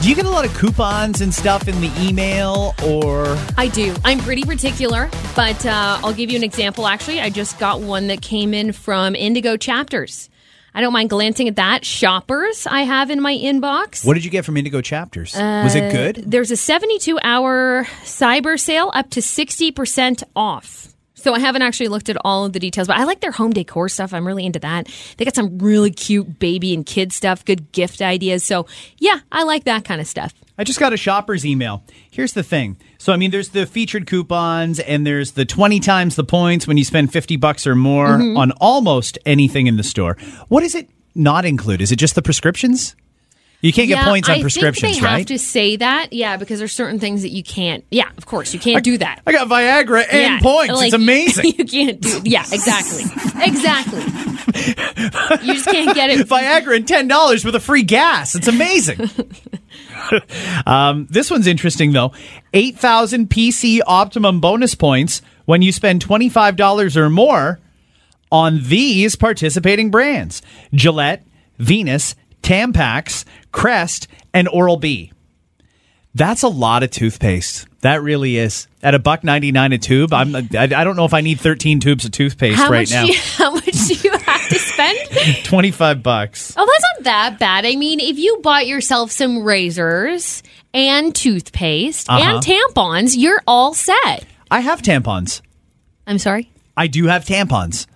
Do you get a lot of coupons and stuff in the email or I do. I'm pretty particular, but uh, I'll give you an example. Actually, I just got one that came in from Indigo Chapters. I don't mind glancing at that. Shoppers, I have in my inbox. what did you get from Indigo Chapters? Was it good? There's a 72 hour cyber sale up to 60% off. So I haven't actually looked at all of the details, but I like their home decor stuff. I'm really into that. They got some really cute baby and kid stuff, good gift ideas. So yeah, I like that kind of stuff. I just got a shopper's email. Here's the thing. So I mean there's the featured coupons and there's the 20 times the points when you spend 50 bucks or more mm-hmm. on almost anything in the store. What does it not include? Is it just the prescriptions? You can't get points on I prescriptions, think they right? have to say that. Yeah, because there's certain things that you can't. Yeah, of course, you can't do that. I got Viagra and yeah, points. like, it's amazing. you can't do. Yeah, exactly, exactly. You just can't get it. Viagra and ten dollars with a free gas. It's amazing. um, this one's interesting though. Eight thousand PC optimum bonus points when you spend twenty five dollars or more on these participating brands: Gillette, Venus, Tampax, Crest, and Oral B. That's a lot of toothpaste. That really is. At a buck ninety nine a tube, I'm. I, I don't know if I need thirteen tubes of toothpaste How right now. You, how much do you have to spend? Twenty five bucks. Oh, that's not that bad. I mean, if you bought yourself some razors and toothpaste Uh-huh. and tampons, you're all set. I have tampons. I'm sorry. I do have tampons.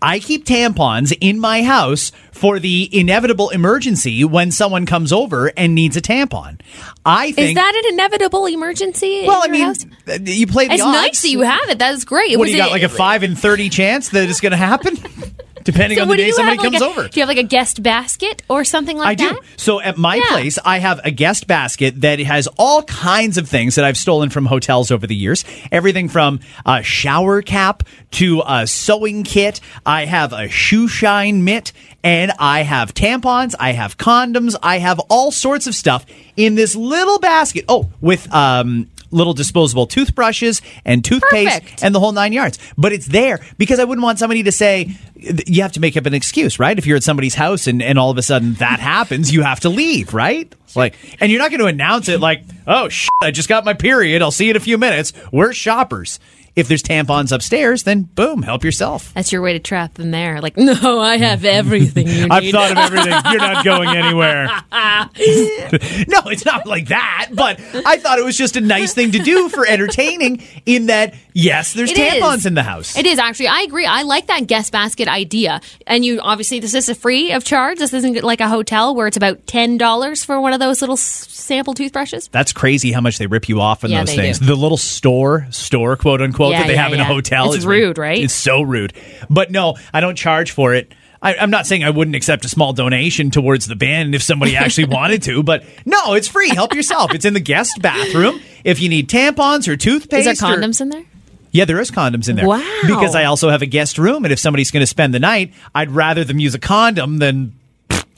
I keep tampons in my house for the inevitable emergency when someone comes over and needs a tampon. I think Is that an inevitable emergency? well, I in your mean, house? uh, you play the it's odds. nice that you have it. That is great. What Was do you got? Like a five in thirty chance that it's going to happen, depending So on the day somebody like comes a- over. Do you have like a guest basket or something like that? I do. that? So at my Yeah. place, I have a guest basket that has all kinds of things that I've stolen from hotels over the years. Everything from a shower cap to a sewing kit. I have a shoe shine mitt and I have tampons. I have condoms. I have all sorts of stuff in this little basket. Oh, with, um, Little disposable toothbrushes and toothpaste Perfect. and the whole nine yards. But it's there because I wouldn't want somebody to say, you have to make up an excuse, right? If you're at somebody's house and, and all of a sudden that happens, you have to leave, right? Like, and you're not going to announce it like, oh, shit, I just got my period. I'll see you in a few minutes. We're shoppers. If there's tampons upstairs, then boom, help yourself. That's your way to trap them there. Like, no, I have everything you need. I've thought of everything. You're not going anywhere. no, it's not like that. But I thought it was just a nice thing to do for entertaining. In that, yes, there's It tampons is. in the house. It is actually. I agree. I like that guest basket idea. And you obviously this is a free of charge. This isn't like a hotel where it's about ten dollars for one of those little sample toothbrushes. That's crazy how much they rip you off on Yeah, those things. do. The little store, store quote unquote, Yeah, that they yeah, have in a hotel. It's is rude, right? It's so rude. But no, I don't charge for it. I, I'm not saying I wouldn't accept a small donation towards the band if somebody actually wanted to, but no, it's free. Help yourself. It's in the guest bathroom. If you need tampons or toothpaste, Is there or- condoms in there? Yeah, there is condoms in there. Wow. Because I also have a guest room, and if somebody's going to spend the night, I'd rather them use a condom than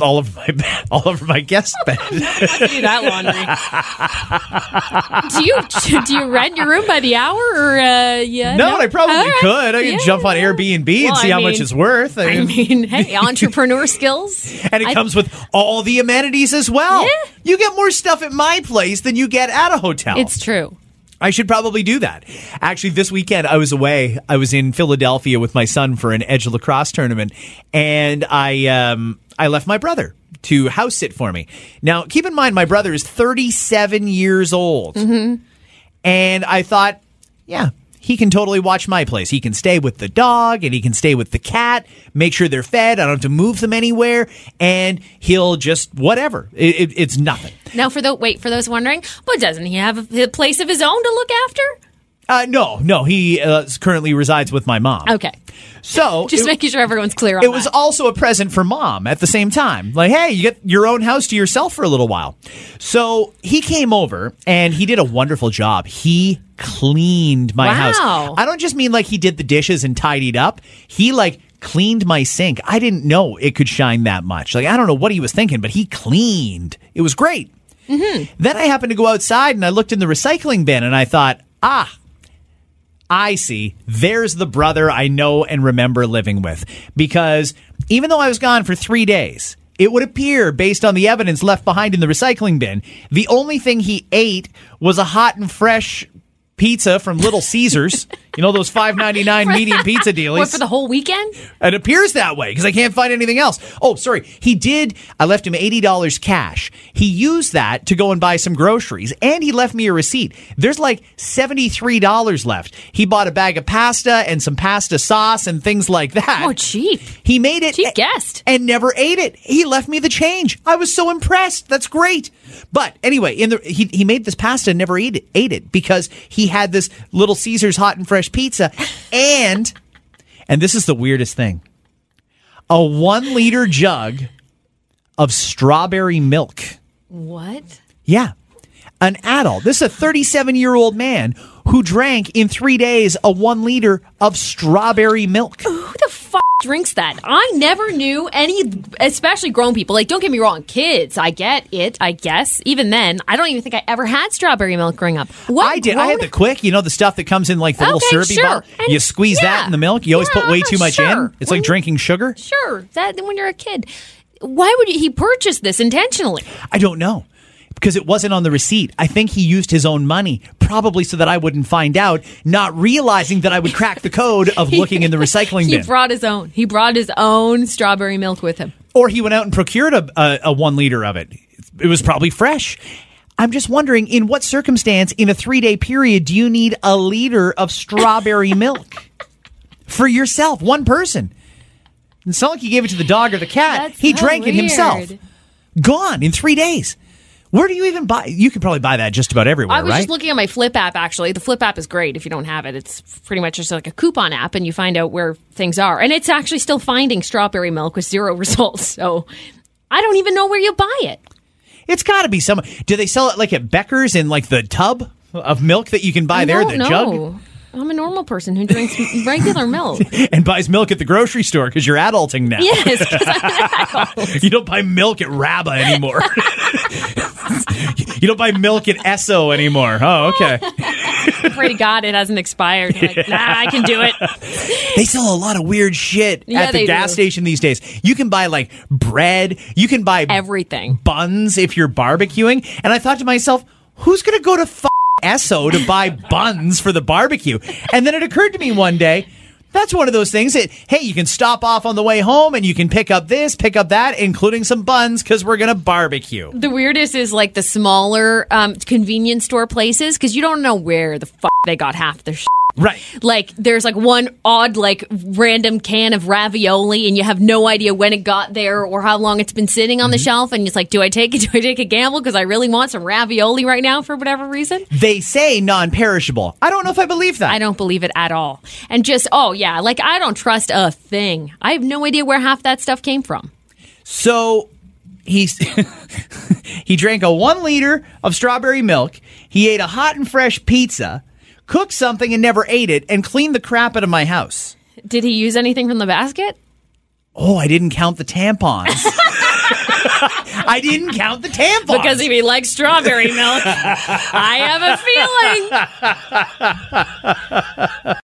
all of my all over my guest bed. Do that laundry. do you do you rent your room by the hour or uh, yeah? No, I probably right. could. I could Yeah, jump on. Airbnb and see I how much it's worth. I mean, hey, entrepreneur skills. and it I- comes with all the amenities as well. Yeah. You get more stuff at my place than you get at a hotel. It's true. I should probably do that. Actually, this weekend I was away. I was in Philadelphia with my son for an edge lacrosse tournament, and I um, I left my brother to house sit for me. Now, keep in mind, my brother is 37 years old, and I thought, yeah. He can totally watch my place. He can stay with the dog and he can stay with the cat, make sure they're fed. I don't have to move them anywhere. And he'll just, whatever. It, it, it's nothing. Now, for the wait for those wondering, but doesn't he have a, a place of his own to look after? Uh, no, no. He uh, currently resides with my mom. Okay, So just it- making sure everyone's clear on it was also a present for mom at the same time. Like, hey, you get your own house to yourself for a little while. So he came over and he did a wonderful job. He cleaned my Wow. house. I don't just mean like he did the dishes and tidied up. He like cleaned my sink. I didn't know it could shine that much. Like, I don't know what he was thinking, but he cleaned. It was great. Then I happened to go outside and I looked in the recycling bin and I thought, ah, I see. There's the brother I know and remember living with. Because even though I was gone for three days, it would appear, based on the evidence left behind in the recycling bin, the only thing he ate was a hot and fresh pizza from Little Caesars. you know those five ninety nine medium pizza dealies. What for the whole weekend? It appears that way because I can't find anything else. Oh, sorry. He did. I left him $80 cash. He used that to go and buy some groceries and he left me a receipt. There's like $73 left. He bought a bag of pasta and some pasta sauce and things like that. Oh, cheap. He made it Cheap guest. and never ate it. He left me the change. I was so impressed. That's great. But anyway, in the he, he made this pasta and never ate it, ate it because he had this Little Caesars hot and fresh pizza and and this is the weirdest thing. A 1 liter jug of strawberry milk. What? Yeah. An adult. This is a 37 year old man who drank in three days a one liter of strawberry milk. Who the fuck drinks that? I never knew any, especially grown people. Like, don't get me wrong, kids. I get it. I guess. Even then, I don't even think I ever had strawberry milk growing up. What I did. I had the Quik, you know, the stuff that comes in like the little syrupy sure. bar. And- You squeeze that in the milk. You always put way too much sure. in. It's like When- drinking sugar. Sure, that when you're a kid. Why would he purchase this intentionally? I don't know. Because it wasn't on the receipt. I think he used his own money, probably so that I wouldn't find out, not realizing that I would crack the code of looking in the recycling bin. He brought his own. He brought his own strawberry milk with him. or he went out and procured a, a, a one liter of it. It was probably fresh. I'm just wondering, in what circumstance in a three day period do you need a liter of strawberry milk for yourself, one person? It's not like he gave it to the dog or the cat. That's he so drank it himself. Gone in three days. Where do you even buy? You could probably buy that just about everywhere, I was right? just looking at my Flipp app. Actually, the Flipp app is great. If you don't have it, it's pretty much just like a coupon app, and you find out where things are. And it's actually still finding strawberry milk with zero results. So I don't even know where you buy it. it's got to be some. Do they sell it like at Becker's in like the tub of milk that you can buy I there, the jug? I'm a normal person who drinks regular milk. and buys milk at the grocery store because you're adulting now. Yes, I'm an adult. You don't buy milk at Rabba anymore. you don't buy milk at Esso anymore. Oh, okay. Pray to God it hasn't expired. Like, nah, I can do it. They sell a lot of weird shit Yeah, at the they gas do. station these days. You can buy like bread. You can buy Everything. buns if you're barbecuing. And I thought to myself, who's going to go to f- Esso to buy buns for the barbecue? And then it occurred to me one day. That's one of those things that, hey, you can stop off on the way home and you can pick up this, pick up that, including some buns because we're going to barbecue. The weirdest is like the smaller um, convenience store places because you don't know where the fuck they got half their shit. Right. Like there's like one odd like random can of ravioli and you have no idea when it got there or how long it's been sitting on the Mm-hmm. shelf and it's like do I take it do I take a gamble because I really want some ravioli right now for whatever reason They say non perishable. I don't know if I believe that. I don't believe it at all and just oh yeah like I don't trust a thing I have no idea where half that stuff came from So he's he drank a one liter of strawberry milk. He ate a hot and fresh pizza, cooked something and never ate it, and cleaned the crap out of my house. did he use anything from the basket Oh, I didn't count the tampons. I didn't count the tampons because if he likes strawberry milk I have a feeling